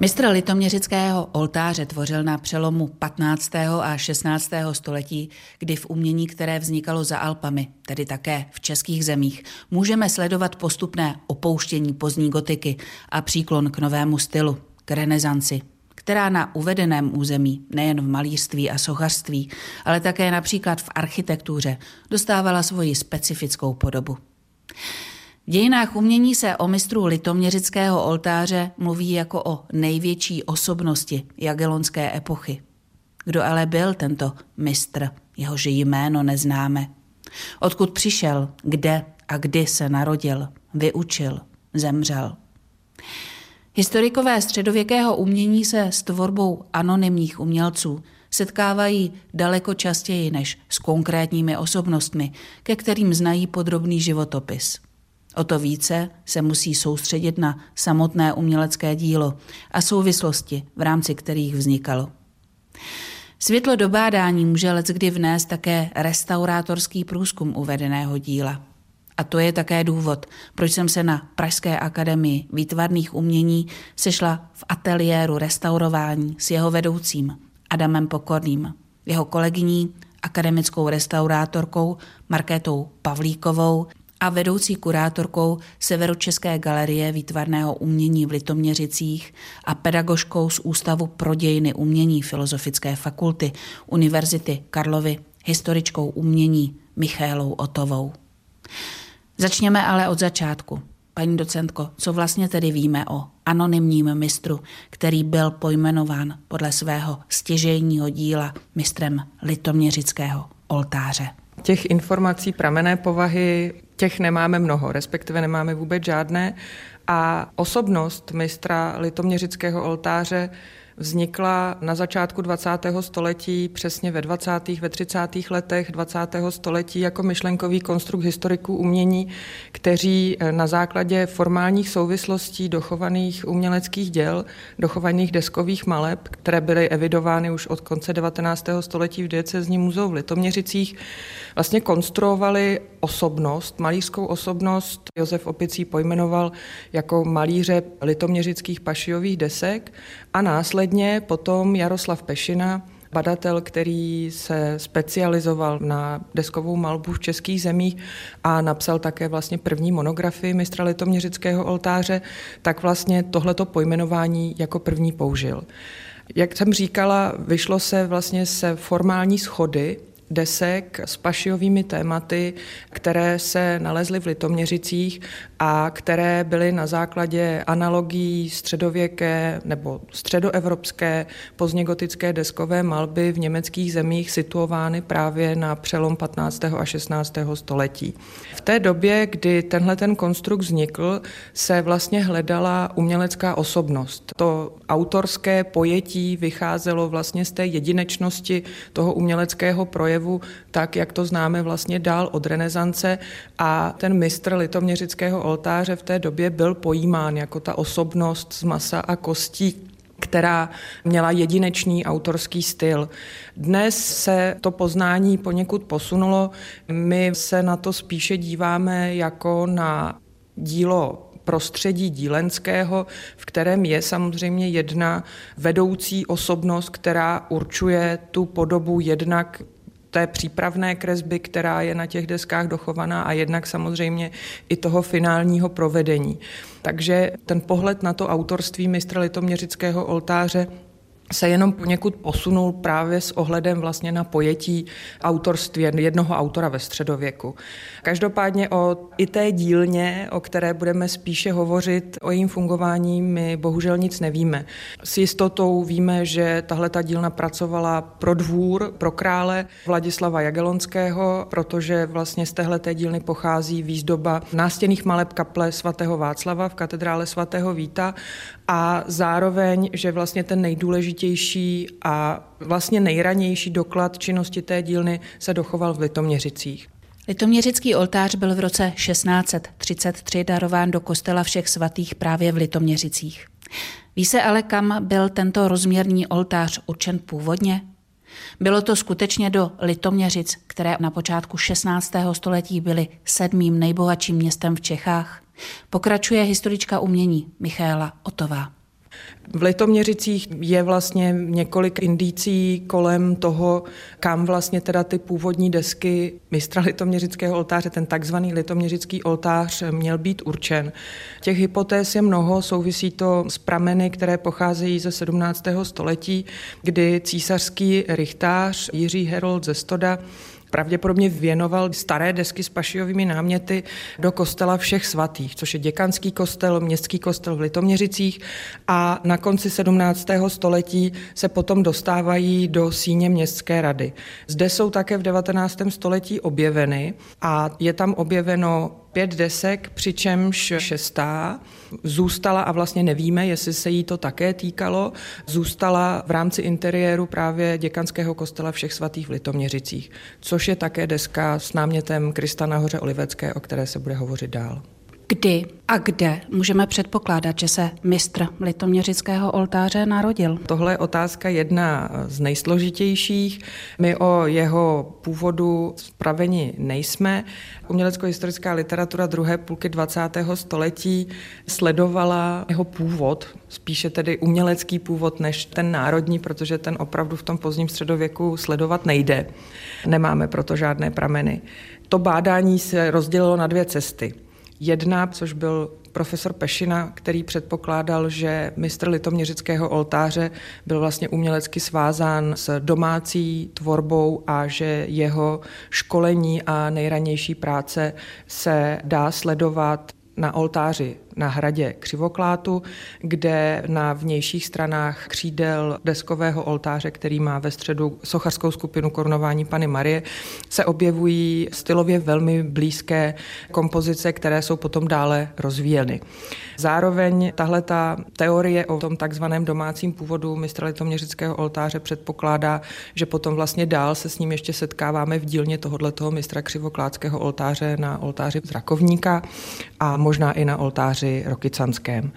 Mistr litoměřického oltáře tvořil na přelomu 15. a 16. století, kdy v umění, které vznikalo za Alpami, tedy také v českých zemích, můžeme sledovat postupné opouštění pozdní gotiky a příklon k novému stylu, k renesanci, která na uvedeném území, nejen v malířství a sochařství, ale také například v architektuře, dostávala svoji specifickou podobu. V dějinách umění se o mistru litoměřického oltáře mluví jako o největší osobnosti jagelonské epochy. Kdo ale byl tento mistr, jehož jméno neznáme? Odkud přišel, kde a kdy se narodil, vyučil, zemřel? Historikové středověkého umění se s tvorbou anonymních umělců setkávají daleko častěji než s konkrétními osobnostmi, ke kterým znají podrobný životopis. O to více se musí soustředit na samotné umělecké dílo a souvislosti, v rámci kterých vznikalo. Světlo do bádání může leckdy vnést také restaurátorský průzkum uvedeného díla. A to je také důvod, proč jsem se na Pražské akademii výtvarných umění sešla v ateliéru restaurování s jeho vedoucím Adamem Pokorným, jeho kolegyní, akademickou restaurátorkou Markétou Pavlíkovou a vedoucí kurátorkou Severočeské galerie výtvarného umění v Litoměřicích a pedagožkou z Ústavu pro dějiny umění Filozofické fakulty Univerzity Karlovy, historičkou umění Michélou Otovou. Začněme ale od začátku. Paní docentko, co vlastně tedy víme o anonymním mistru, který byl pojmenován podle svého stěžejního díla mistrem litoměřického oltáře? Těch informací pramené povahy, těch nemáme mnoho, respektive nemáme vůbec žádné. A osobnost mistra litoměřického oltáře vznikla na začátku 20. století, přesně ve 20. ve 30. letech 20. století jako myšlenkový konstrukt historiků umění, kteří eh, na základě formálních souvislostí dochovaných uměleckých děl, dochovaných deskových maleb, které byly evidovány už od konce 19. století v diecezním muzeu v Litoměřicích, vlastně konstruovali osobnost, malířskou osobnost. Josef Opicí pojmenoval jako malíře litoměřických pašiových desek a následně potom Jaroslav Pešina, badatel, který se specializoval na deskovou malbu v českých zemích a napsal také vlastně první monografii mistra litoměřického oltáře, tak vlastně tohleto pojmenování jako první použil. Jak jsem říkala, vyšlo se vlastně se formální schody desek s pašiovými tématy, které se nalezly v Litoměřicích a které byly na základě analogií středověké nebo středoevropské pozdněgotické deskové malby v německých zemích situovány právě na přelom 15. a 16. století. V té době, kdy tenhle ten konstrukt vznikl, se vlastně hledala umělecká osobnost. To autorské pojetí vycházelo vlastně z té jedinečnosti toho uměleckého projevu, tak jak to známe vlastně dál od renesance a ten mistr litoměřického oltáře v té době byl pojímán jako ta osobnost z masa a kostí, která měla jedinečný autorský styl. Dnes se to poznání poněkud posunulo. My se na to spíše díváme jako na dílo prostředí dílenského, v kterém je samozřejmě jedna vedoucí osobnost, která určuje tu podobu jednak té přípravné kresby, která je na těch deskách dochovaná a jednak samozřejmě i toho finálního provedení. Takže ten pohled na to autorství mistra litoměřického oltáře se jenom poněkud posunul právě s ohledem vlastně na pojetí autorství jednoho autora ve středověku. Každopádně o i té dílně, o které budeme spíše hovořit, o jejím fungování my bohužel nic nevíme. S jistotou víme, že tahle ta dílna pracovala pro dvůr, pro krále Vladislava Jagelonského, protože vlastně z téhle dílny pochází výzdoba nástěných maleb kaple svatého Václava v katedrále svatého Víta a zároveň, že vlastně ten nejdůležitější a vlastně nejranější doklad činnosti té dílny se dochoval v Litoměřicích. Litoměřický oltář byl v roce 1633 darován do kostela všech svatých právě v Litoměřicích. Ví se ale, kam byl tento rozměrný oltář určen původně? Bylo to skutečně do Litoměřic, které na počátku 16. století byly sedmým nejbohatším městem v Čechách? Pokračuje historička umění Michála Otová. V Litoměřicích je vlastně několik indicí kolem toho, kam vlastně teda ty původní desky mistra litoměřického oltáře, ten takzvaný litoměřický oltář měl být určen. Těch hypotéz je mnoho, souvisí to s prameny, které pocházejí ze 17. století, kdy císařský rychtář Jiří Herold ze Stoda pravděpodobně věnoval staré desky s pašiovými náměty do kostela všech svatých, což je děkanský kostel, městský kostel v Litoměřicích a na konci 17. století se potom dostávají do síně městské rady. Zde jsou také v 19. století objeveny a je tam objeveno pět desek, přičemž šestá zůstala a vlastně nevíme, jestli se jí to také týkalo, zůstala v rámci interiéru právě děkanského kostela všech svatých v Litoměřicích, což je také deska s námětem Krista nahoře Olivecké, o které se bude hovořit dál. Kdy a kde můžeme předpokládat, že se mistr litoměřického oltáře narodil? Tohle je otázka jedna z nejsložitějších. My o jeho původu spraveni nejsme. Umělecko-historická literatura druhé půlky 20. století sledovala jeho původ, spíše tedy umělecký původ než ten národní, protože ten opravdu v tom pozdním středověku sledovat nejde. Nemáme proto žádné prameny. To bádání se rozdělilo na dvě cesty. Jedna, což byl profesor Pešina, který předpokládal, že mistr litoměřického oltáře byl vlastně umělecky svázán s domácí tvorbou a že jeho školení a nejranější práce se dá sledovat na oltáři na hradě Křivoklátu, kde na vnějších stranách křídel deskového oltáře, který má ve středu sochařskou skupinu korunování Pany Marie, se objevují stylově velmi blízké kompozice, které jsou potom dále rozvíjeny. Zároveň tahle ta teorie o tom takzvaném domácím původu mistra litoměřického oltáře předpokládá, že potom vlastně dál se s ním ještě setkáváme v dílně tohoto mistra křivokládského oltáře na oltáři Zrakovníka a možná i na oltáři oltáři Rokycanském.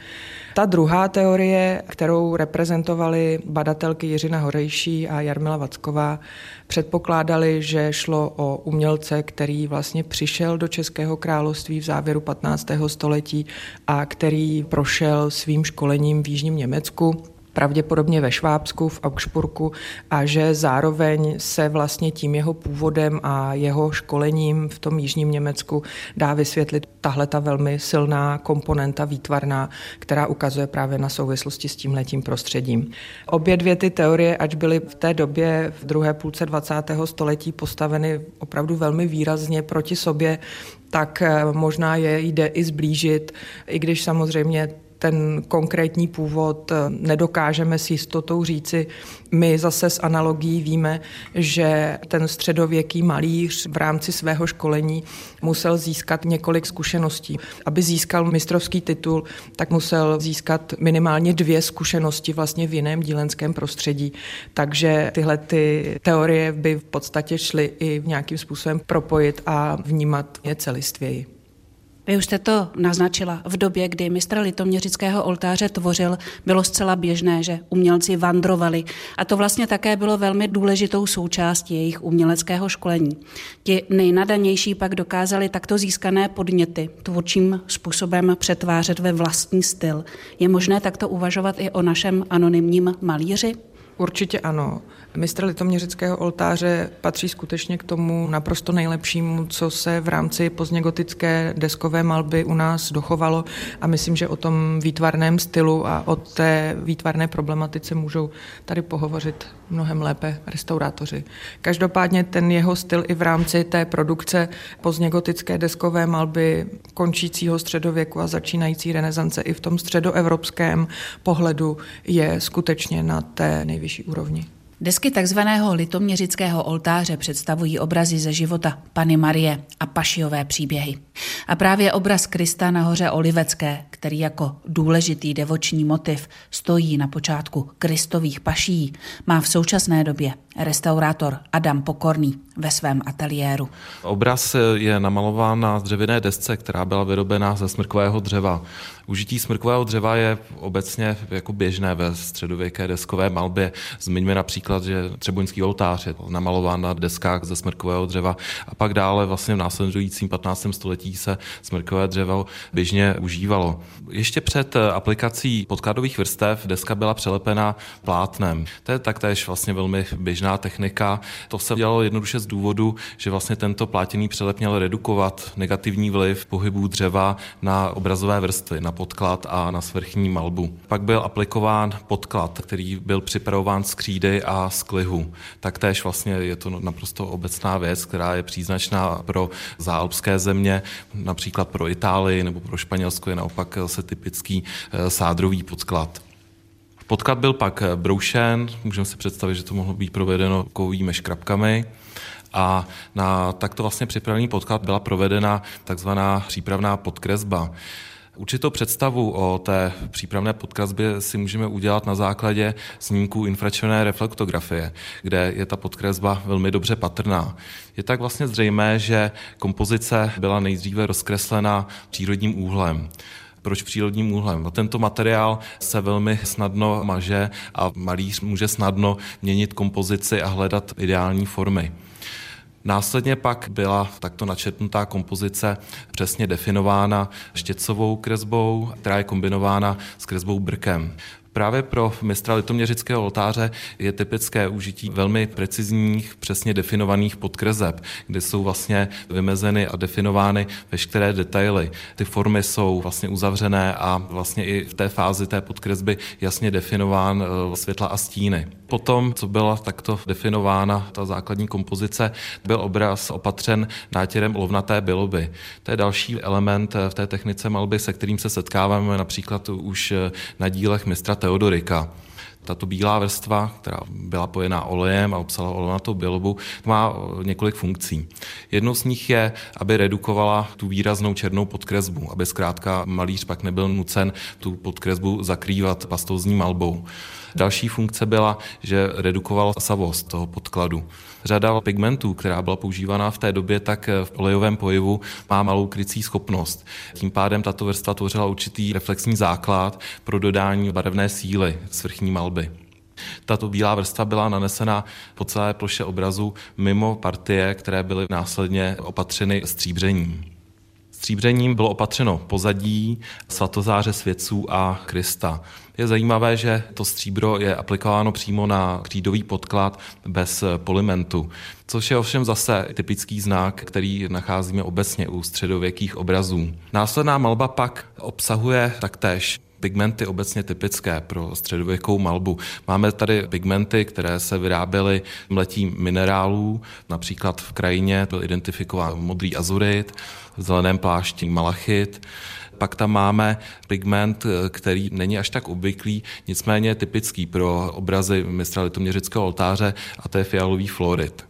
Ta druhá teorie, kterou reprezentovali badatelky Jiřina Horejší a Jarmila Vacková, předpokládali, že šlo o umělce, který vlastně přišel do Českého království v závěru 15. století a který prošel svým školením v Jižním Německu pravděpodobně ve Švábsku, v Augsburgu a že zároveň se vlastně tím jeho původem a jeho školením v tom jižním Německu dá vysvětlit tahle ta velmi silná komponenta výtvarná, která ukazuje právě na souvislosti s tím letím prostředím. Obě dvě ty teorie, ať byly v té době v druhé půlce 20. století postaveny opravdu velmi výrazně proti sobě, tak eh, možná je jde i zblížit, i když samozřejmě ten konkrétní původ eh, nedokážeme s jistotou říci. My zase s analogií víme, že ten středověký malíř v rámci svého školení musel získat několik zkušeností. Aby získal mistrovský titul, tak musel získat minimálně dvě zkušenosti vlastně v jiném dílenském prostředí. Takže tyhle ty teorie by v podstatě šly i v nějakým způsobem propojit a vnímat je celistvěji. Vy už jste to naznačila. V době, kdy mistr litoměřického oltáře tvořil, bylo zcela běžné, že umělci vandrovali. A to vlastně také bylo velmi důležitou součástí jejich uměleckého školení. Ti nejnadanější pak dokázali takto získané podněty tvůrčím způsobem přetvářet ve vlastní styl. Je možné takto uvažovat i o našem anonymním malíři? Určitě ano. Mistr litoměřického oltáře patří skutečně k tomu naprosto nejlepšímu, co se v rámci pozdněgotické deskové malby u nás dochovalo a myslím, že o tom výtvarném stylu a o té výtvarné problematice můžou tady pohovořit mnohem lépe restaurátoři. Každopádně ten jeho styl i v rámci té produkce pozdněgotické deskové malby končícího středověku a začínající renesance i v tom středoevropském pohledu je skutečně na té nejvyšší úrovni. Desky takzvaného litoměřického oltáře představují obrazy ze života Pany Marie a pašiové příběhy. A právě obraz Krista na hoře Olivecké, který jako důležitý devoční motiv stojí na počátku kristových paší, má v současné době restaurátor Adam Pokorný ve svém ateliéru. Obraz je namalován na dřevěné desce, která byla vyrobená ze smrkového dřeva. Užití smrkového dřeva je obecně jako běžné ve středověké deskové malbě. Zmiňme například, že Třeboňský oltář je namalován na deskách ze smrkového dřeva a pak dále vlastně v následujícím 15. století se smrkové dřevo běžně užívalo. Ještě před aplikací podkladových vrstev deska byla přelepena plátnem. To je taktéž vlastně velmi běžná technika. To se dělalo jednoduše z důvodu, že vlastně tento plátěný přelep měl redukovat negativní vliv pohybů dřeva na obrazové vrstvy, na podklad a na svrchní malbu. Pak byl aplikován podklad, který byl připravován z křídy a z klihu. Taktéž vlastně je to naprosto obecná věc, která je příznačná pro zálpské země, například pro Itálii nebo pro Španělsko je naopak se typický eh, sádrový podklad. Podklad byl pak broušen, můžeme si představit, že to mohlo být provedeno kovovými škrabkami a na takto vlastně připravený podklad byla provedena takzvaná přípravná podkresba. Určitou představu o té přípravné podkresbě si můžeme udělat na základě snímků infračervené reflektografie, kde je ta podkresba velmi dobře patrná. Je tak vlastně zřejmé, že kompozice byla nejdříve rozkreslena přírodním úhlem proč přírodním úhlem. No, tento materiál se velmi snadno maže a malíř může snadno měnit kompozici a hledat ideální formy. Následně pak byla takto načetnutá kompozice přesně definována štěcovou kresbou, která je kombinována s kresbou brkem. Právě pro mistra litoměřického oltáře je typické užití velmi precizních, přesně definovaných podkreseb, kde jsou vlastně vymezeny a definovány veškeré detaily. Ty formy jsou vlastně uzavřené a vlastně i v té fázi té podkresby jasně definován eh, světla a stíny. Potom, co byla takto definována ta základní kompozice, byl obraz opatřen nátěrem lovnaté biloby. To je další element v té technice malby, se kterým se setkáváme například už na dílech mistra Teodorika. Tato bílá vrstva, která byla pojená olejem a obsala olejnatou bilobu, má několik funkcí. Jednou z nich je, aby redukovala tu výraznou černou podkresbu, aby zkrátka malíř pak nebyl nucen tu podkresbu zakrývat pastelzní malbou. Další funkce byla, že redukoval savost toho podkladu. Řada pigmentů, která byla používaná v té době, tak v olejovém pojivu má malou krycí schopnost. Tím pádem tato vrstva tvořila určitý reflexní základ pro dodání barevné síly svrchní malby. Tato bílá vrstva byla nanesena po celé ploše obrazu mimo partie, které byly následně opatřeny stříbřením. Stříbřením bylo opatřeno pozadí, svatozáře svědců a Krista. Je zajímavé, že to stříbro je aplikováno přímo na křídový podklad bez polimentu, což je ovšem zase typický znak, který nacházíme obecně u středověkých obrazů. Následná malba pak obsahuje taktéž pigmenty obecně typické pro středověkou malbu. Máme tady pigmenty, které se vyráběly mletím minerálů, například v krajině byl identifikován modrý azurit, v zeleném plášti malachit, pak tam máme pigment, který není až tak obvyklý, nicméně typický pro obrazy mistra litoměřického oltáře a to je fialový florid.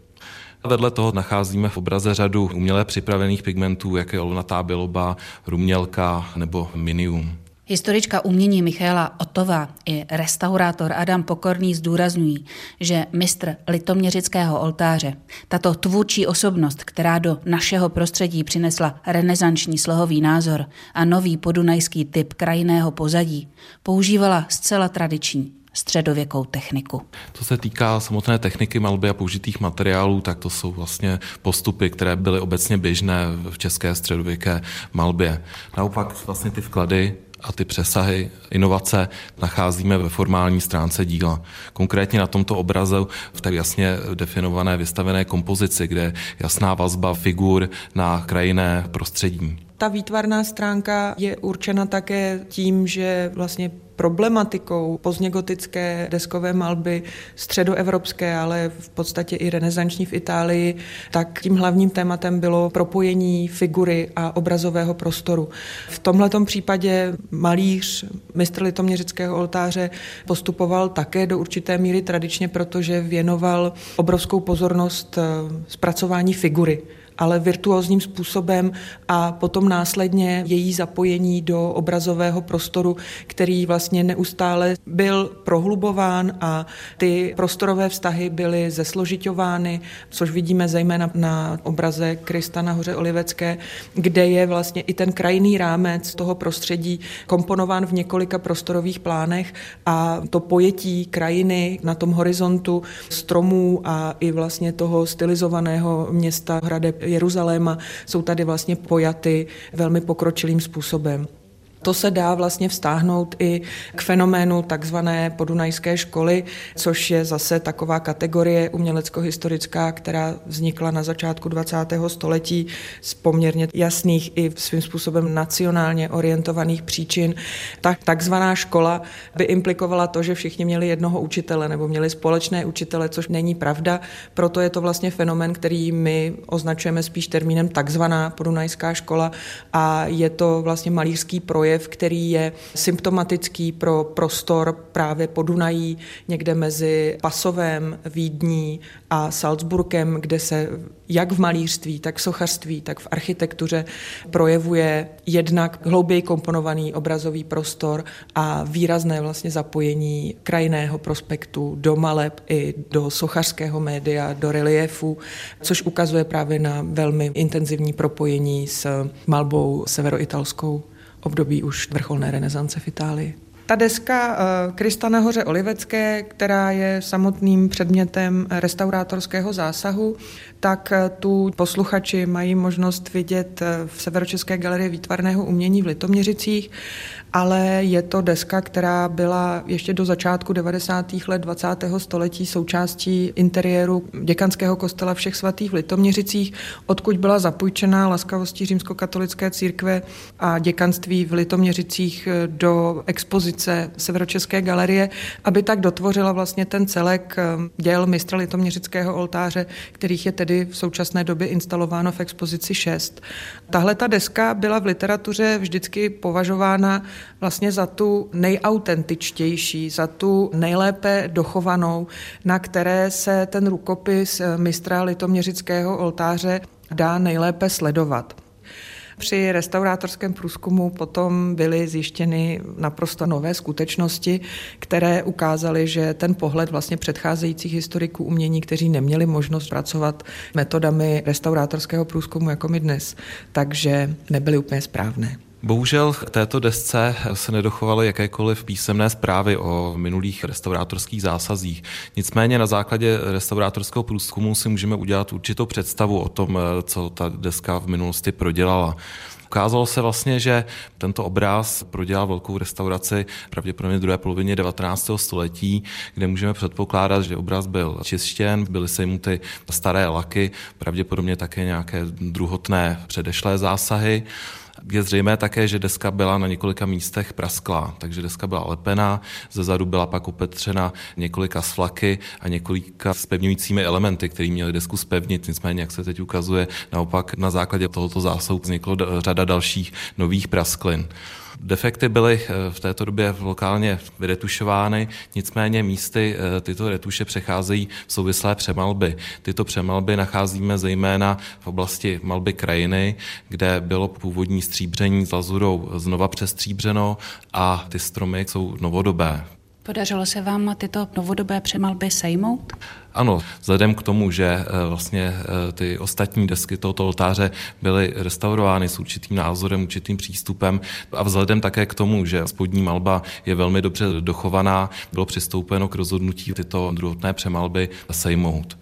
Vedle toho nacházíme v obraze řadu uměle připravených pigmentů, jako je olnatá biloba, rumělka nebo minium. Historička umění Michaela Otová i restaurátor Adam Pokorný zdůrazňují, že mistr litoměřického oltáře, tato tvůrčí osobnost, která do našeho prostředí přinesla renesanční slohový názor a nový podunajský typ krajinného pozadí, používala zcela tradiční středověkou techniku. Co se týká samotné techniky malby a použitých materiálů, tak to jsou vlastně postupy, které byly obecně běžné v české středověké malbě. Naopak vlastně ty vklady a ty přesahy, inovace nacházíme ve formální stránce díla. Konkrétně na tomto obrazu v tak jasně definované vystavené kompozici, kde je jasná vazba figur na krajinné prostředí. Ta výtvarná stránka je určena také tím, že vlastně problematikou pozdněgotické deskové malby středoevropské, ale v podstatě i renesanční v Itálii, tak tím hlavním tématem bylo propojení figury a obrazového prostoru. V tomhletom případě malíř, mistr litoměřického oltáře, postupoval také do určité míry tradičně, protože věnoval obrovskou pozornost eh, zpracování figury ale virtuózním způsobem a potom následně její zapojení do obrazového prostoru, který vlastně neustále byl prohlubován a ty prostorové vztahy byly zesložitovány, což vidíme zejména na obraze Krista na hoře Olivecké, kde je vlastně i ten krajný rámec toho prostředí komponován v několika prostorových plánech a to pojetí krajiny na tom horizontu stromů a i vlastně toho stylizovaného města hrade Jeruzaléma jsou tady vlastně pojaty velmi pokročilým způsobem. To se dá vlastně vztáhnout i k fenoménu takzvané podunajské školy, což je zase taková kategorie umělecko-historická, která vznikla na začátku 20. století z poměrně jasných i svým způsobem nacionálně orientovaných příčin. Tak takzvaná škola by implikovala to, že všichni měli jednoho učitele nebo měli společné učitele, což není pravda. Proto je to vlastně fenomen, který my označujeme spíš termínem takzvaná podunajská škola a je to vlastně malířský projev projev, který je symptomatický pro prostor právě Podunají, někde mezi Pasovem, Vídní a Salzburkem, kde se jak v malířství, tak v sochařství, tak v architektuře projevuje jednak hlouběji komponovaný obrazový prostor a výrazné vlastně zapojení krajného prospektu do maleb i do sochařského média, do reliefu, což ukazuje právě na velmi intenzivní propojení s malbou severoitalskou období už vrcholné renesance v Itálii. Ta deska eh, Krista na hoře Olivecké, která je samotným předmětem restaurátorského zásahu, tak eh, tu posluchači mají možnost vidět eh, v Severočeské galerii výtvarného umění v Litoměřicích ale je to deska, která byla ještě do začátku 90. let 20. století součástí interiéru děkanského kostela všech svatých v Litoměřicích, odkud byla zapůjčena laskavostí římskokatolické církve a děkanství v Litoměřicích do expozice Severočeské galerie, aby tak dotvořila vlastně ten celek eh, děl mistra Litoměřického oltáře, kterých je tedy v současné době instalováno v expozici 6. Tahle ta deska byla v literatuře vždycky považována vlastně za tu nejautentičtější, za tu nejlépe dochovanou, na které se ten rukopis mistra litoměřického oltáře dá nejlépe sledovat. Při restaurátorském průzkumu potom byly zjištěny naprosto nové skutečnosti, které ukázaly, že ten pohled vlastně předcházejících historiků umění, kteří neměli možnost pracovat metodami restaurátorského průzkumu jako my dnes, takže nebyly úplně správné. Bohužel k této desce se nedochovaly jakékoliv písemné zprávy o minulých restaurátorských zásazích. Nicméně na základě restaurátorského průzkumu si můžeme udělat určitou představu o tom, co ta deska v minulosti prodělala. Ukázalo se vlastně, že tento obraz prodělal velkou restauraci pravděpodobně v druhé polovině 19. století, kde můžeme předpokládat, že obraz byl čištěn, byly sejmuty staré laky, pravděpodobně také nějaké druhotné předešlé zásahy. Je zřejmé také, že deska byla na několika místech prasklá, takže deska byla lepená, ze zadu byla pak upetřena několika sflaky a několika spevňujícími elementy, které měly desku spevnit. Nicméně, jak se teď ukazuje, naopak na základě tohoto zásahu vzniklo řada dalších nových prasklin. Defekty byly eh, v této době lokálně vyretušovány, nicméně místy eh, tyto retuše přecházejí v souvislé přemalby. Tyto přemalby nacházíme zejména v oblasti malby krajiny, kde bylo původní stříbření s lazurou znova přestříbřeno a ty stromy jsou novodobé. Podařilo se vám tyto novodobé přemalby sejmout? Ano, vzhledem k tomu, že eh, vlastně eh, ty ostatní desky tohoto oltáře byly restaurovány s určitým názorem, určitým přístupem a vzhledem také k tomu, že spodní malba je velmi dobře dochovaná, bylo přistoupeno k rozhodnutí tyto druhotné přemalby sejmout.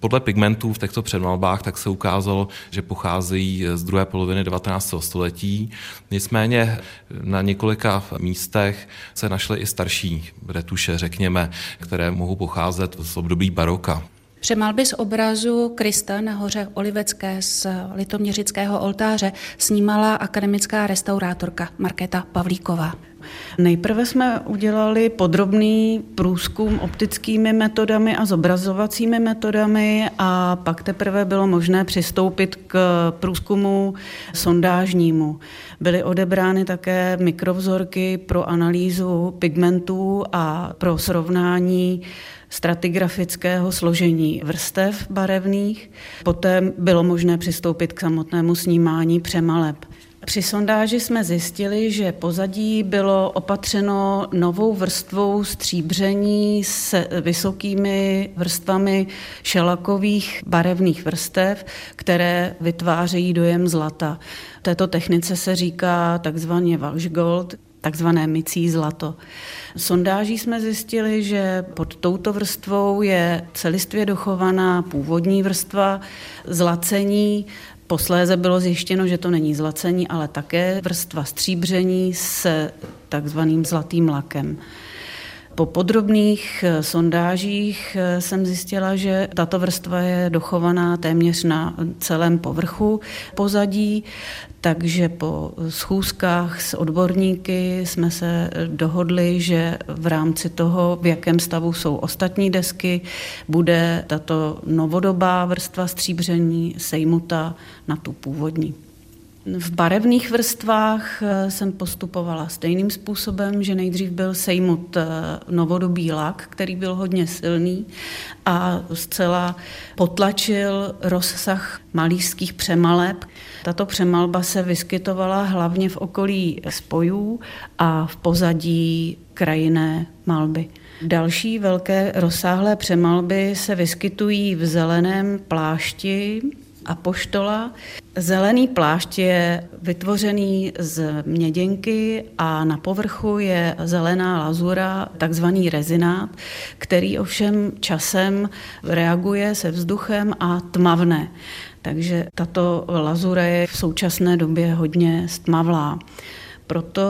Podle pigmentů v těchto předmalbách tak se ukázalo, že pocházejí z druhé poloviny 19. století. Nicméně na několika místech se našly i starší retuše, řekněme, které mohou pocházet z období baroka. Přemalby z obrazu Krista na hoře Olivecké z litoměřického oltáře snímala akademická restaurátorka Markéta Pavlíková. Nejprve jsme udělali podrobný průzkum optickými metodami a zobrazovacími metodami a pak teprve bylo možné přistoupit k průzkumu sondážnímu. Byly odebrány také mikrovzorky pro analýzu pigmentů a pro srovnání stratigrafického složení vrstev barevných. Poté bylo možné přistoupit k samotnému snímání přemaleb. Při sondáži jsme zjistili, že pozadí bylo opatřeno novou vrstvou stříbření s vysokými vrstvami šelakových barevných vrstev, které vytvářejí dojem zlata. Této technice se říká takzvaně Walshgold, takzvané mycí zlato. Sondáží jsme zjistili, že pod touto vrstvou je celistvě dochovaná původní vrstva zlacení Posléze bylo zjištěno, že to není zlacení, ale také vrstva stříbření s takzvaným zlatým lakem. Po podrobných eh, sondážích eh, jsem zjistila, že tato vrstva je dochovaná téměř na celém povrchu pozadí, takže po schůzkách s odborníky jsme se dohodli, že v rámci toho, v jakém stavu jsou ostatní desky, bude tato novodobá vrstva stříbření sejmuta na tu původní. V barevných vrstvách eh, jsem postupovala stejným způsobem, že nejdřív byl sejmut eh, novodobý lak, který byl hodně silný a zcela potlačil rozsah malířských přemaleb. Tato přemalba se vyskytovala hlavně v okolí spojů a v pozadí krajinné malby. Další velké rozsáhlé přemalby se vyskytují v zeleném plášti a poštola. Zelený plášť je vytvořený z měděnky a na povrchu je zelená lazura, takzvaný rezinát, který ovšem časem reaguje se vzduchem a tmavne. Takže tato lazura je v současné době hodně stmavlá. Proto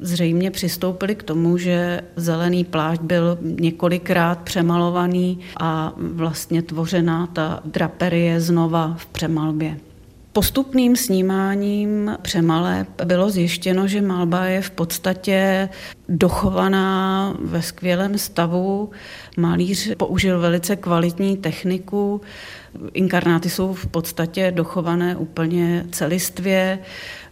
zřejmě přistoupili k tomu, že zelený plášť byl několikrát přemalovaný a vlastně tvořená ta draperie znova v přemalbě. Postupným snímáním přemaleb bylo zjištěno, že malba je v podstatě dochovaná ve skvělém stavu. Malíř použil velice kvalitní techniku. Inkarnáty jsou v podstatě dochované úplně celistvě.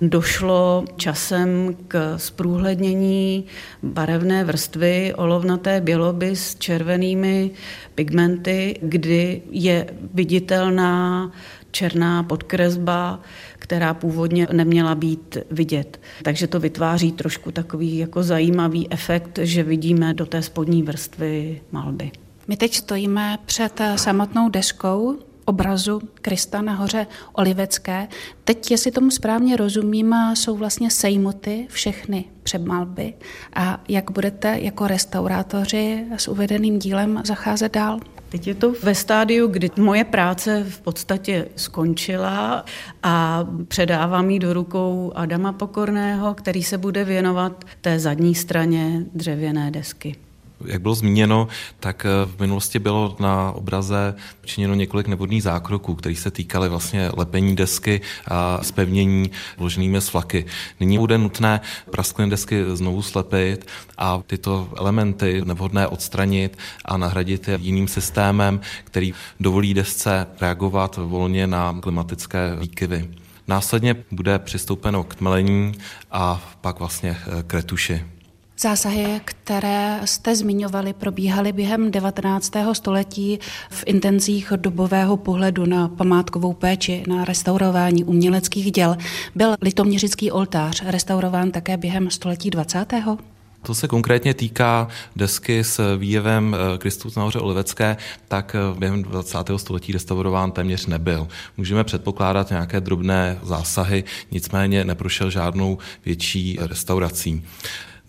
Došlo časem k zprůhlednění barevné vrstvy olovnaté běloby s červenými pigmenty, kdy je viditelná černá podkresba, která původně neměla být vidět. Takže to vytváří trošku takový jako zajímavý efekt, že vidíme do té spodní vrstvy malby. My teď stojíme před samotnou deskou obrazu Krista na hoře Olivecké. Teď, jestli tomu správně rozumím, jsou vlastně sejmuty všechny přemalby. A jak budete jako restaurátoři s uvedeným dílem zacházet dál? Teď je to ve stádiu, kdy moje práce v podstatě skončila a předávám ji do rukou Adama Pokorného, který se bude věnovat té zadní straně dřevěné desky. Jak bylo zmíněno, tak eh, v minulosti bylo na obraze učiněno několik nevodných zákroků, které se týkaly vlastně lepení desky a spevnění vloženými flaky. Nyní bude nutné prasklené desky znovu slepit a tyto elementy nevhodné odstranit a nahradit je jiným systémem, který dovolí desce reagovat volně na klimatické výkyvy. Následně bude přistoupeno k tmelení a pak vlastně eh, k retuši. Zásahy, které jste zmiňovali, probíhaly během 19. století v intenzích dobového pohledu na památkovou péči, na restaurování uměleckých děl. Byl litoměřický oltář restaurován také během století 20. To se konkrétně týká desky s výjevem eh, Kristus nahoře Olivecké, tak eh, během 20. století restaurován téměř nebyl. Můžeme předpokládat nějaké drobné zásahy, nicméně neprošel žádnou větší restaurací.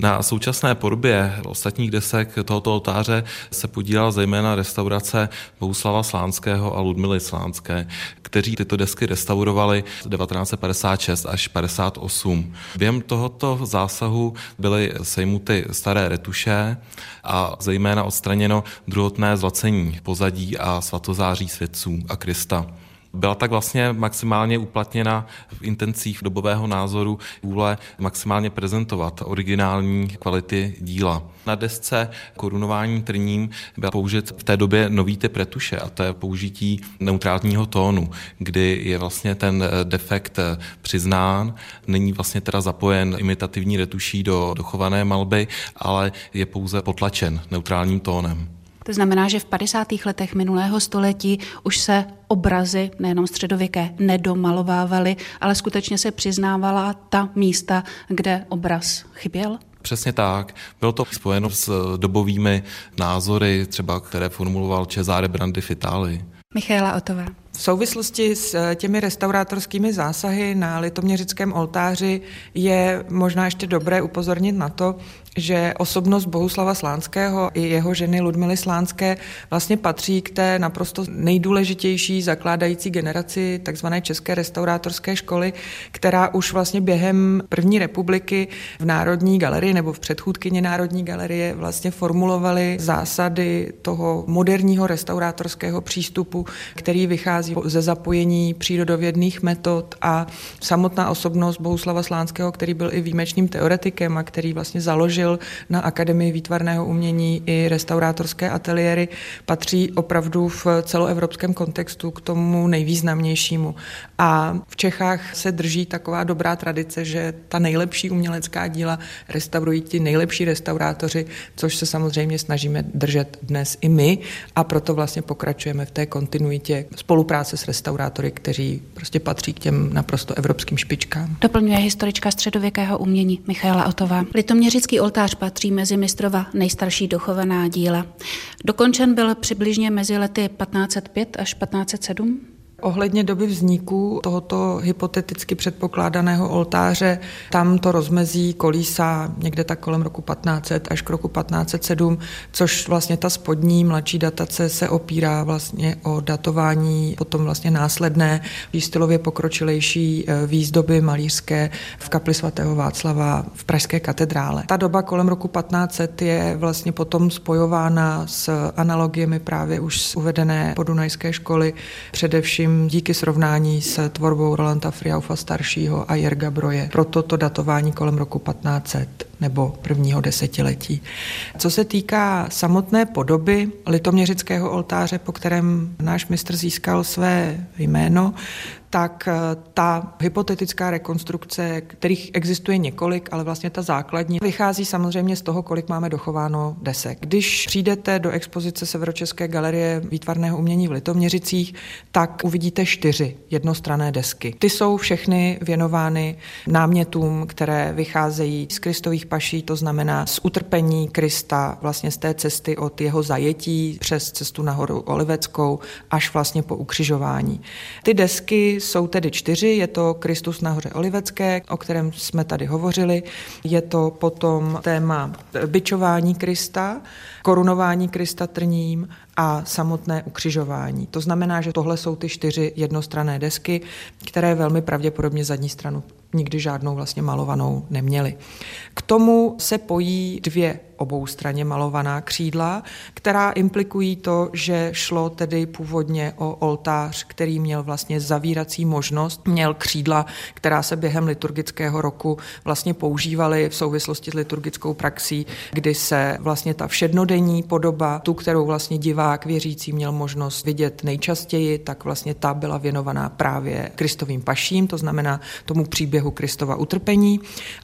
Na současné podobě ostatních desek tohoto oltáře se podílala zejména restaurace Bohuslava Slánského a Ludmily Slánské, kteří tyto desky restaurovali 1956 až 58. Během tohoto zásahu byly sejmuty staré retuše a zejména odstraněno druhotné zlacení pozadí a svatozáří svědců a Krista. Byla tak vlastně maximálně uplatněna v intencích dobového názoru vůle maximálně prezentovat originální kvality díla. Na desce korunování trním byl použit v té době nový typ retuše a to je použití neutrálního tónu, kdy je vlastně ten defekt přiznán, není vlastně teda zapojen imitativní retuší do dochované malby, ale je pouze potlačen neutrálním tónem. To znamená, že v 50. letech minulého století už se obrazy, nejenom středověké, nedomalovávaly, ale skutečně se přiznávala ta místa, kde obraz chyběl? Přesně tak. Bylo to spojeno s dobovými názory, třeba které formuloval Cesare Brandi v Itálii. Michaela Otová. V souvislosti s eh, těmi restaurátorskými zásahy na litoměřickém oltáři je možná ještě dobré upozornit na to, že osobnost Bohuslava Slánského i jeho ženy Ludmily Slánské vlastně patří k té naprosto nejdůležitější zakládající generaci takzvané České restaurátorské školy, která už vlastně během první republiky v Národní galerii nebo v předchůdkyně Národní galerie vlastně formulovali zásady toho moderního restaurátorského přístupu, který vychází ze zapojení přírodovědných metod a samotná osobnost Bohuslava Slánského, který byl i výjimečným teoretikem a který vlastně založil založil na Akademii výtvarného umění i restaurátorské ateliéry, patří opravdu v celoevropském kontextu k tomu nejvýznamnějšímu. A v Čechách se drží taková dobrá tradice, že ta nejlepší umělecká díla restaurují ti nejlepší restaurátoři, což se samozřejmě snažíme držet dnes i my a proto vlastně pokračujeme v té kontinuitě spolupráce s restaurátory, kteří prostě patří k těm naprosto evropským špičkám. Doplňuje historička středověkého umění Michaela Otová. Litoměřický oltář patří mezi mistrova nejstarší dochovaná díla. Dokončen byl přibližně mezi lety 1505 až 1507. Ohledně doby vzniku tohoto hypoteticky předpokládaného oltáře, tam to rozmezí kolísa někde tak kolem roku 1500 až k roku 1507, což vlastně ta spodní mladší datace se opírá vlastně o datování potom vlastně následné výstylově pokročilejší eh, výzdoby malířské v kapli svatého Václava v Pražské katedrále. Ta doba kolem roku 1500 je vlastně potom spojována s analogiemi právě už uvedené podunajské školy, především především díky srovnání s tvorbou Rolanda Friaufa staršího a Jerga Broje. Proto to datování kolem roku 1500 nebo prvního desetiletí. Co se týká samotné podoby litoměřického oltáře, po kterém náš mistr získal své jméno, tak eh, ta hypotetická rekonstrukce, kterých existuje několik, ale vlastně ta základní, vychází samozřejmě z toho, kolik máme dochováno desek. Když přijdete do expozice Severočeské galerie výtvarného umění v Litoměřicích, tak uvidíte čtyři jednostrané desky. Ty jsou všechny věnovány námětům, které vycházejí z kristových paší, to znamená z utrpení Krista, vlastně z té cesty od jeho zajetí přes cestu nahoru Oliveckou až vlastně po ukřižování. Ty desky jsou tedy čtyři. Je to Kristus nahoře Olivecké, o kterém jsme tady hovořili. Je to potom téma byčování Krista, korunování Krista trním a samotné ukřižování. To znamená, že tohle jsou ty čtyři jednostrané desky, které velmi pravděpodobně zadní stranu nikdy žádnou vlastně malovanou neměli. K tomu se pojí dvě obou straně malovaná křídla, která implikují to, že šlo tedy původně o oltář, který měl vlastně zavírací možnost, měl křídla, která se během liturgického roku vlastně používaly v souvislosti s liturgickou praxí, kdy se vlastně ta všednodenní podoba, tu, kterou vlastně divák věřící měl možnost vidět nejčastěji, tak vlastně ta byla věnovaná právě Kristovým paším, to znamená tomu příběhu Kristova utrpení.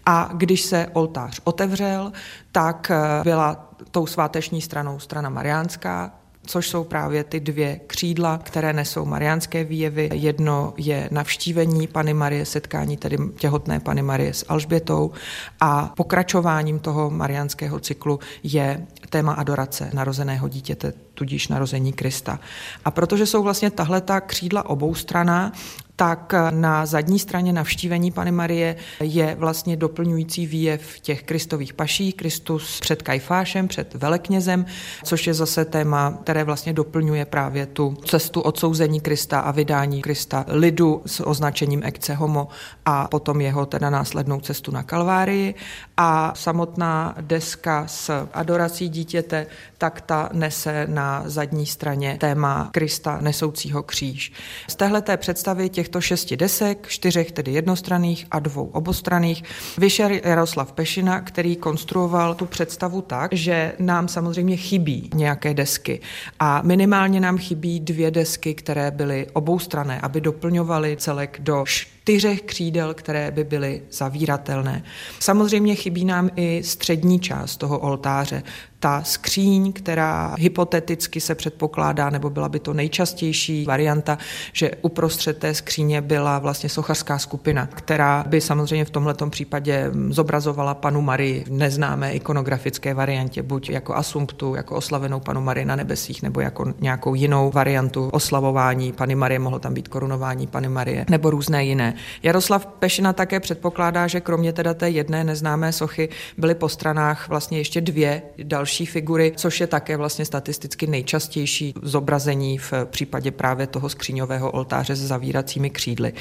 A když se oltář otevřel, tak eh, byla tou sváteční stranou strana mariánská, což jsou právě ty dvě křídla, které nesou mariánské výjevy. Jedno je navštívení Pany Marie, setkání tedy těhotné Pany Marie s Alžbětou a pokračováním toho mariánského cyklu je téma adorace narozeného dítěte, tudíž narození Krista. A protože jsou vlastně tahle ta křídla obou strana, tak na zadní straně navštívení Pany Marie je vlastně doplňující výjev těch kristových paší, Kristus před Kajfášem, před veleknězem, což je zase téma, které vlastně doplňuje právě tu cestu odsouzení Krista a vydání Krista lidu s označením ekce homo a potom jeho teda následnou cestu na Kalvárii. A samotná deska s adorací dítěte, tak ta nese na zadní straně téma Krista nesoucího kříž. Z téhleté představy těchto šesti desek, čtyřech tedy jednostranných a dvou obostraných, vyšel Jaroslav Pešina, který konstruoval tu představu tak, že nám samozřejmě chybí nějaké desky. A minimálně nám chybí dvě desky, které byly oboustrané, aby doplňovaly celek do čtyřech křídel, které by byly zavíratelné. Samozřejmě chybí nám i střední část toho oltáře ta skříň, která hypoteticky se předpokládá, nebo byla by to nejčastější varianta, že uprostřed té skříně byla vlastně sochařská skupina, která by samozřejmě v tomto případě zobrazovala panu Marii v neznámé ikonografické variantě, buď jako asumptu, jako oslavenou panu Marii na nebesích, nebo jako nějakou jinou variantu oslavování Pany Marie, mohlo tam být korunování Pany Marie, nebo různé jiné. Jaroslav Pešina také předpokládá, že kromě teda té jedné neznámé sochy byly po stranách vlastně ještě dvě další figury, což je také vlastně statisticky nejčastější zobrazení v případě právě toho skříňového oltáře s zavíracími křídly.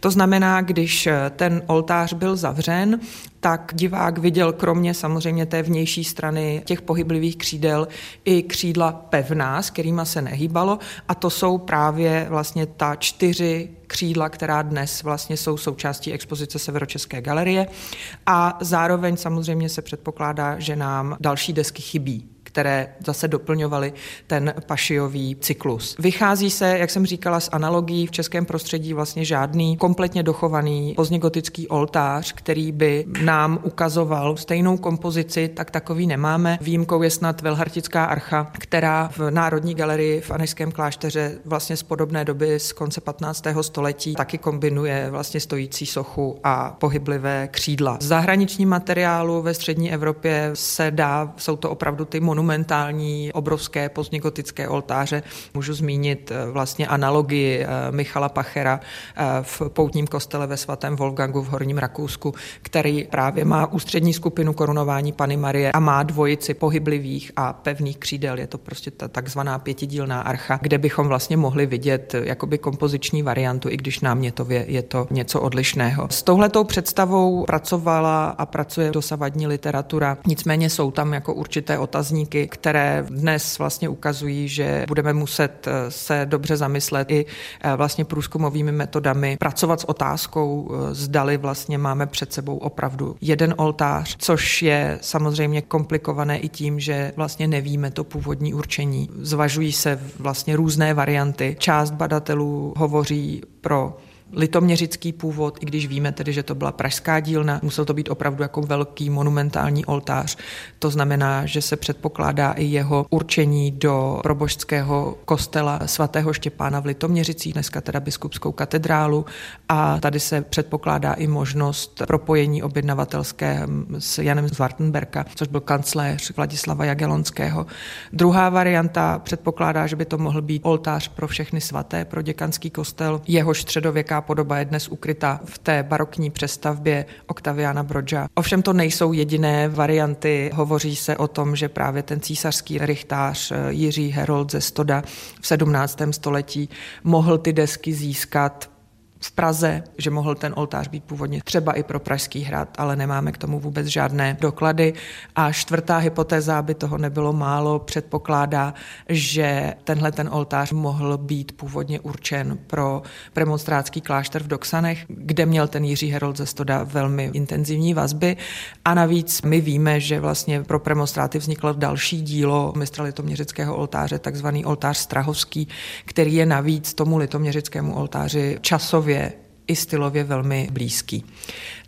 To znamená, když ten oltář byl zavřen, tak divák viděl kromě samozřejmě té vnější strany těch pohyblivých křídel i křídla pevná, s kterými se nehýbalo. A to jsou právě vlastně ta čtyři křídla, která dnes vlastně jsou součástí expozice Severočeské galerie. A zároveň samozřejmě se předpokládá, že nám další desky chybí které zase doplňovaly ten pašiový cyklus. Vychází se, jak jsem říkala, z analogií v českém prostředí vlastně žádný kompletně dochovaný pozdněgotický oltář, který by nám ukazoval stejnou kompozici, tak takový nemáme. Výjimkou je snad Velhartická archa, která v Národní galerii v Anešském klášteře vlastně z podobné doby z konce 15. století taky kombinuje vlastně stojící sochu a pohyblivé křídla. Z zahraničním materiálu ve střední Evropě se dá, jsou to opravdu ty monumenty, monumentální, obrovské pozdněgotické oltáře. Můžu zmínit eh, vlastně analogii eh, Michala Pachera eh, v poutním kostele ve svatém Wolfgangu v Horním Rakousku, který právě má ústřední skupinu korunování Pany Marie a má dvojici pohyblivých a pevných křídel. Je to prostě ta takzvaná pětidílná archa, kde bychom vlastně mohli vidět jakoby kompoziční variantu, i když námětově je to něco odlišného. S touhletou představou pracovala a pracuje dosavadní literatura, nicméně jsou tam jako určité otazníky otazníky, které dnes vlastně ukazují, že budeme muset eh, se dobře zamyslet i eh, vlastně průzkumovými metodami, pracovat s otázkou, eh, zdali vlastně máme před sebou opravdu jeden oltář, což je samozřejmě komplikované i tím, že vlastně nevíme to původní určení. Zvažují se vlastně různé varianty. Část badatelů hovoří pro litoměřický původ, i když víme tedy, že to byla pražská dílna, musel to být opravdu jako velký monumentální oltář. To znamená, že se předpokládá i jeho určení do probožského kostela svatého Štěpána v Litoměřicích, dneska teda biskupskou katedrálu a tady se předpokládá i možnost propojení objednavatelské s Janem z Wartenberka, což byl kancléř Vladislava Jagelonského. Druhá varianta předpokládá, že by to mohl být oltář pro všechny svaté, pro děkanský kostel, jehož středověká podoba je dnes ukryta v té barokní přestavbě Octaviana Brodža. Ovšem to nejsou jediné varianty. Hovoří se o tom, že právě ten císařský rychtář eh, Jiří Herold ze Stoda v 17. století mohl ty desky získat v Praze, že mohl ten oltář být původně třeba i pro Pražský hrad, ale nemáme k tomu vůbec žádné doklady. A čtvrtá hypotéza, aby toho nebylo málo, předpokládá, že tenhle ten oltář mohl být původně určen pro premonstrátský klášter v Doksanech, kde měl ten Jiří Herold ze Stoda velmi intenzivní vazby. A navíc my víme, že vlastně pro premonstráty vzniklo další dílo mistra litoměřického oltáře, takzvaný oltář Strahovský, který je navíc tomu litoměřickému oltáři časově časově i stylově velmi blízký.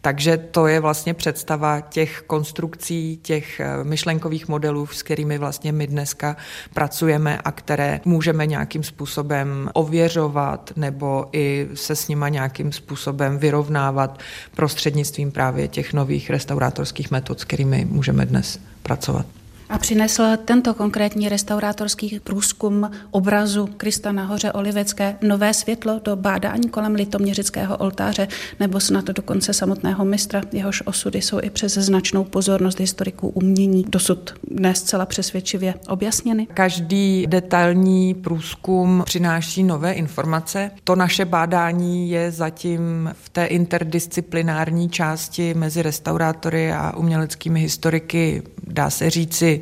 Takže to je vlastně představa těch konstrukcí, těch eh, myšlenkových modelů, s kterými vlastně my dneska pracujeme a které můžeme nějakým způsobem ověřovat nebo i se s nima nějakým způsobem vyrovnávat prostřednictvím právě těch nových restaurátorských metod, s kterými můžeme dnes pracovat. A přinesl tento konkrétní restaurátorský průzkum obrazu Krista na hoře Olivecké nové světlo do bádání kolem litoměřického oltáře nebo snad dokonce samotného mistra, jehož osudy jsou i přes značnou pozornost historiků umění dosud dnes zcela přesvědčivě objasněny? Každý detailní průzkum přináší nové informace. To naše bádání je zatím v té interdisciplinární části mezi restaurátory a uměleckými historiky, dá se říci,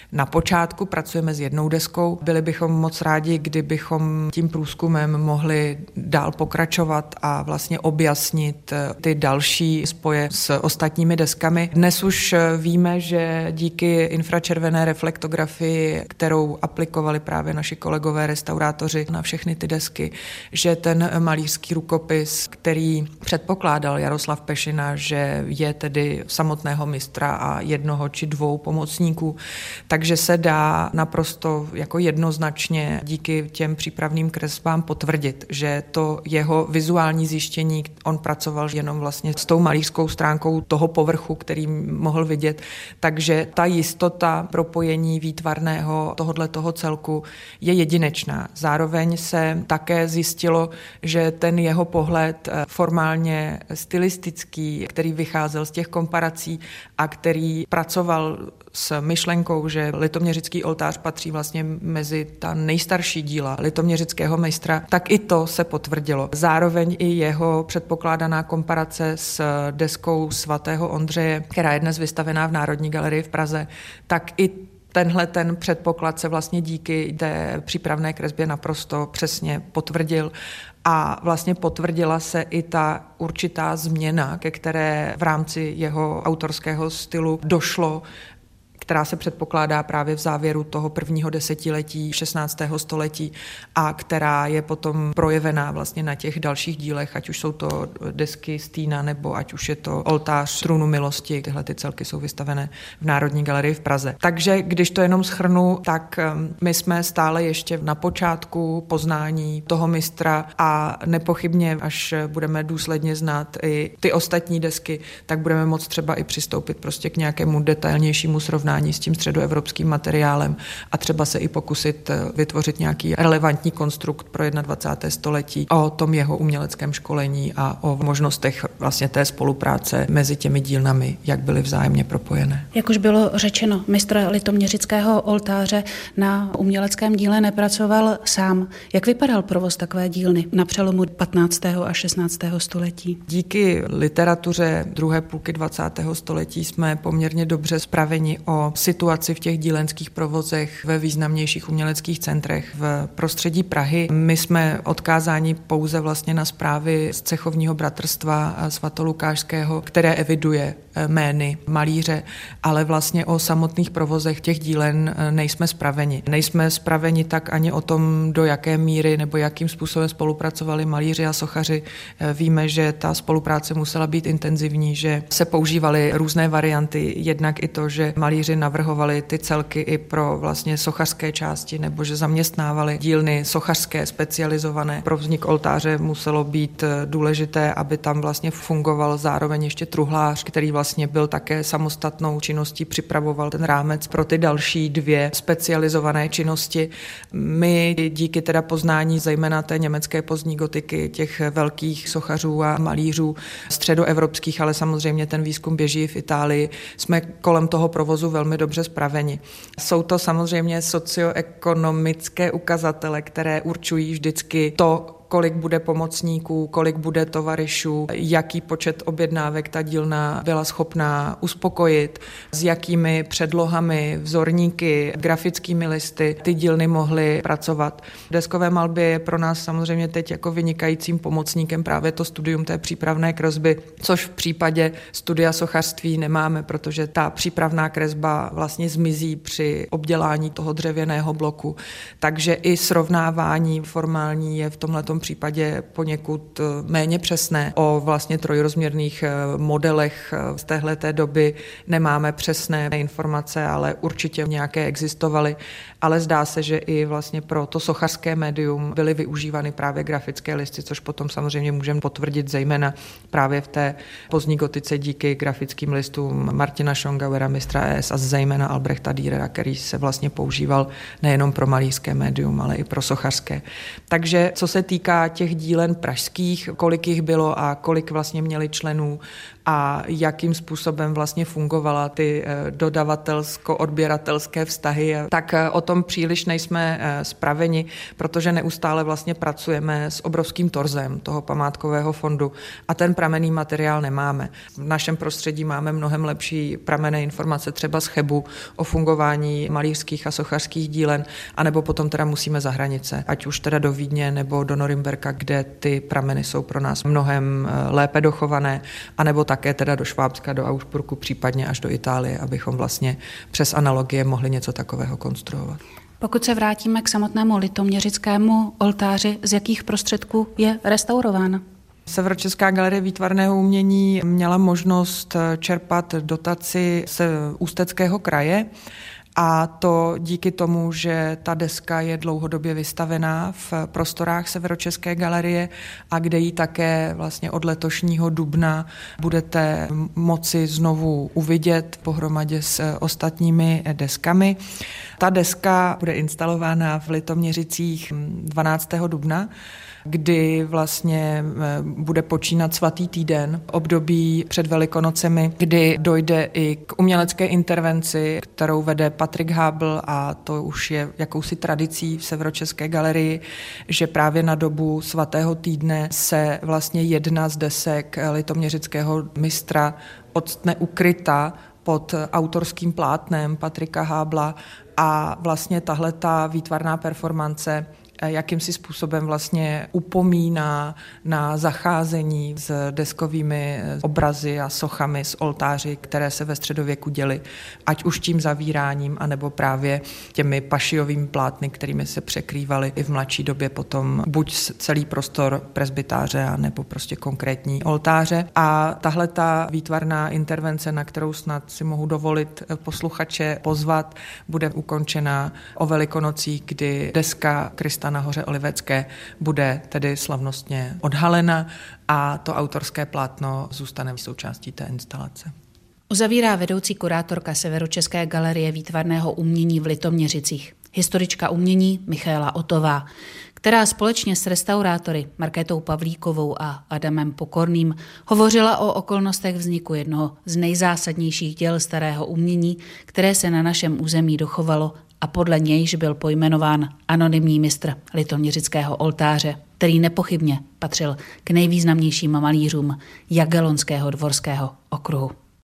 na počátku, pracujeme s jednou deskou. Byli bychom moc rádi, kdybychom tím průzkumem mohli dál pokračovat a vlastně objasnit eh, ty další spoje s ostatními deskami. Dnes už eh, víme, že díky infračervené reflektografii, kterou aplikovali právě naši kolegové restaurátoři na všechny ty desky, že ten malířský rukopis, který předpokládal Jaroslav Pešina, že je tedy samotného mistra a jednoho či dvou pomocníků, tak takže se dá naprosto jako jednoznačně díky těm přípravným kresbám potvrdit, že to jeho vizuální zjištění, on pracoval jenom vlastně s tou malířskou stránkou toho povrchu, který mohl vidět, takže ta jistota propojení výtvarného tohohle toho celku je jedinečná. Zároveň se také zjistilo, že ten jeho pohled eh, formálně stylistický, který vycházel z těch komparací a který pracoval s myšlenkou, že litoměřický oltář patří vlastně mezi ta nejstarší díla litoměřického mistra, tak i to se potvrdilo. Zároveň i jeho předpokládaná komparace s deskou svatého Ondřeje, která je dnes vystavená v Národní galerii v Praze, tak i tenhle ten předpoklad se vlastně díky té přípravné kresbě naprosto přesně potvrdil a vlastně potvrdila se i ta určitá změna, ke které v rámci jeho autorského stylu došlo která se předpokládá právě v závěru toho prvního desetiletí 16. století a která je potom projevená vlastně na těch dalších dílech, ať už jsou to desky Stýna nebo ať už je to oltář trůnu milosti. Tyhle ty celky jsou vystavené v Národní galerii v Praze. Takže když to jenom schrnu, tak um, my jsme stále ještě na počátku poznání toho mistra a nepochybně, až budeme důsledně znát i ty ostatní desky, tak budeme moct třeba i přistoupit prostě k nějakému detailnějšímu srovnání srovnání s tím středoevropským materiálem a třeba se i pokusit eh, vytvořit nějaký relevantní konstrukt pro 21. století o tom jeho uměleckém školení a o možnostech vlastně té spolupráce mezi těmi dílnami, jak byly vzájemně propojené. Jak už bylo řečeno, mistr litoměřického oltáře na uměleckém díle nepracoval sám. Jak vypadal provoz takové dílny na přelomu 15. a 16. století? Díky literatuře druhé půlky 20. století jsme poměrně dobře spraveni o situaci v těch dílenských provozech ve významnějších uměleckých centrech v prostředí Prahy. My jsme odkázáni pouze vlastně na zprávy z cechovního bratrstva svatolukášského, které eviduje jmény malíře, ale vlastně o samotných provozech těch dílen eh, nejsme spraveni. Nejsme spraveni tak ani o tom, do jaké míry nebo jakým způsobem spolupracovali malíři a sochaři. Eh, víme, že ta spolupráce musela být intenzivní, že se používaly různé varianty, jednak i to, že malíři navrhovali ty celky i pro vlastně sochařské části, nebo že zaměstnávali dílny sochařské specializované. Pro vznik oltáře muselo být eh, důležité, aby tam vlastně fungoval zároveň ještě truhlář, který vlastně byl také samostatnou činností, připravoval ten rámec pro ty další dvě specializované činnosti. My díky teda poznání zejména té německé pozdní gotiky, těch velkých sochařů a malířů středoevropských, ale samozřejmě ten výzkum běží v Itálii, jsme kolem toho provozu velmi dobře spraveni. Jsou to samozřejmě socioekonomické ukazatele, které určují vždycky to, kolik bude pomocníků, kolik bude tovarišů, jaký počet objednávek ta dílna byla schopná uspokojit, s jakými předlohami, vzorníky, grafickými listy ty dílny mohly pracovat. Deskové malby je pro nás samozřejmě teď jako vynikajícím pomocníkem právě to studium té přípravné kresby, což v případě studia sochařství nemáme, protože ta přípravná kresba vlastně zmizí při obdělání toho dřevěného bloku. Takže i srovnávání formální je v tomhle případě poněkud eh, méně přesné. O vlastně trojrozměrných eh, modelech z téhle doby nemáme přesné informace, ale určitě nějaké existovaly. Ale zdá se, že i vlastně pro to sochařské médium byly využívány právě grafické listy, což potom samozřejmě můžeme potvrdit zejména právě v té pozdní gotice díky grafickým listům Martina Schongauera, mistra ES a zejména Albrechta Dürera, který se vlastně používal nejenom pro malířské médium, ale i pro sochařské. Takže co se týká těch dílen pražských, kolik jich bylo a kolik vlastně měli členů a jakým způsobem vlastně fungovala ty eh, dodavatelsko-odběratelské vztahy, tak eh, o tom příliš nejsme eh, spraveni, protože neustále vlastně pracujeme s obrovským torzem toho památkového fondu a ten pramený materiál nemáme. V našem prostředí máme mnohem lepší pramené informace třeba z Chebu o fungování malířských a sochařských dílen, anebo potom teda musíme za hranice, ať už teda do Vídně nebo do Norimberka, kde ty prameny jsou pro nás mnohem lépe dochované, anebo také teda do Švábska, do Augsburgu, případně až do Itálie, abychom vlastně přes analogie mohli něco takového konstruovat. Pokud se vrátíme k samotnému litoměřickému oltáři, z jakých prostředků je restaurována? Severočeská galerie výtvarného umění měla možnost čerpat dotaci z Ústeckého kraje a to díky tomu, že ta deska je dlouhodobě vystavená v prostorách Severočeské galerie a kde ji také vlastně od letošního dubna budete moci znovu uvidět pohromadě s ostatními deskami. Ta deska bude instalována v Litoměřicích 12. dubna kdy vlastně eh, bude počínat svatý týden, období před Velikonocemi, kdy dojde i k umělecké intervenci, kterou vede Patrik Hábl a to už je jakousi tradicí v Severočeské galerii, že právě na dobu svatého týdne se vlastně jedna z desek litoměřického mistra odstne ukryta pod autorským plátnem Patrika Hábla a vlastně tahle ta výtvarná performance jakýmsi způsobem vlastně upomíná na zacházení s deskovými obrazy a sochami z oltáři, které se ve středověku děly, ať už tím zavíráním, anebo právě těmi pašiovými plátny, kterými se překrývaly i v mladší době potom buď celý prostor presbytáře, nebo prostě konkrétní oltáře. A tahle ta výtvarná intervence, na kterou snad si mohu dovolit posluchače pozvat, bude ukončena o Velikonocích, kdy deska Krista nahoře Olivecké bude tedy slavnostně odhalena a to autorské plátno zůstane součástí té instalace. Uzavírá vedoucí kurátorka Severočeské galerie výtvarného umění v Litoměřicích, historička umění Michaela Otová, která společně s restaurátory Markétou Pavlíkovou a Adamem Pokorným hovořila o okolnostech vzniku jednoho z nejzásadnějších děl starého umění, které se na našem území dochovalo a podle nějž byl pojmenován anonymní mistr litoměřického oltáře, který nepochybně patřil k nejvýznamnějším malířům Jagelonského dvorského okruhu.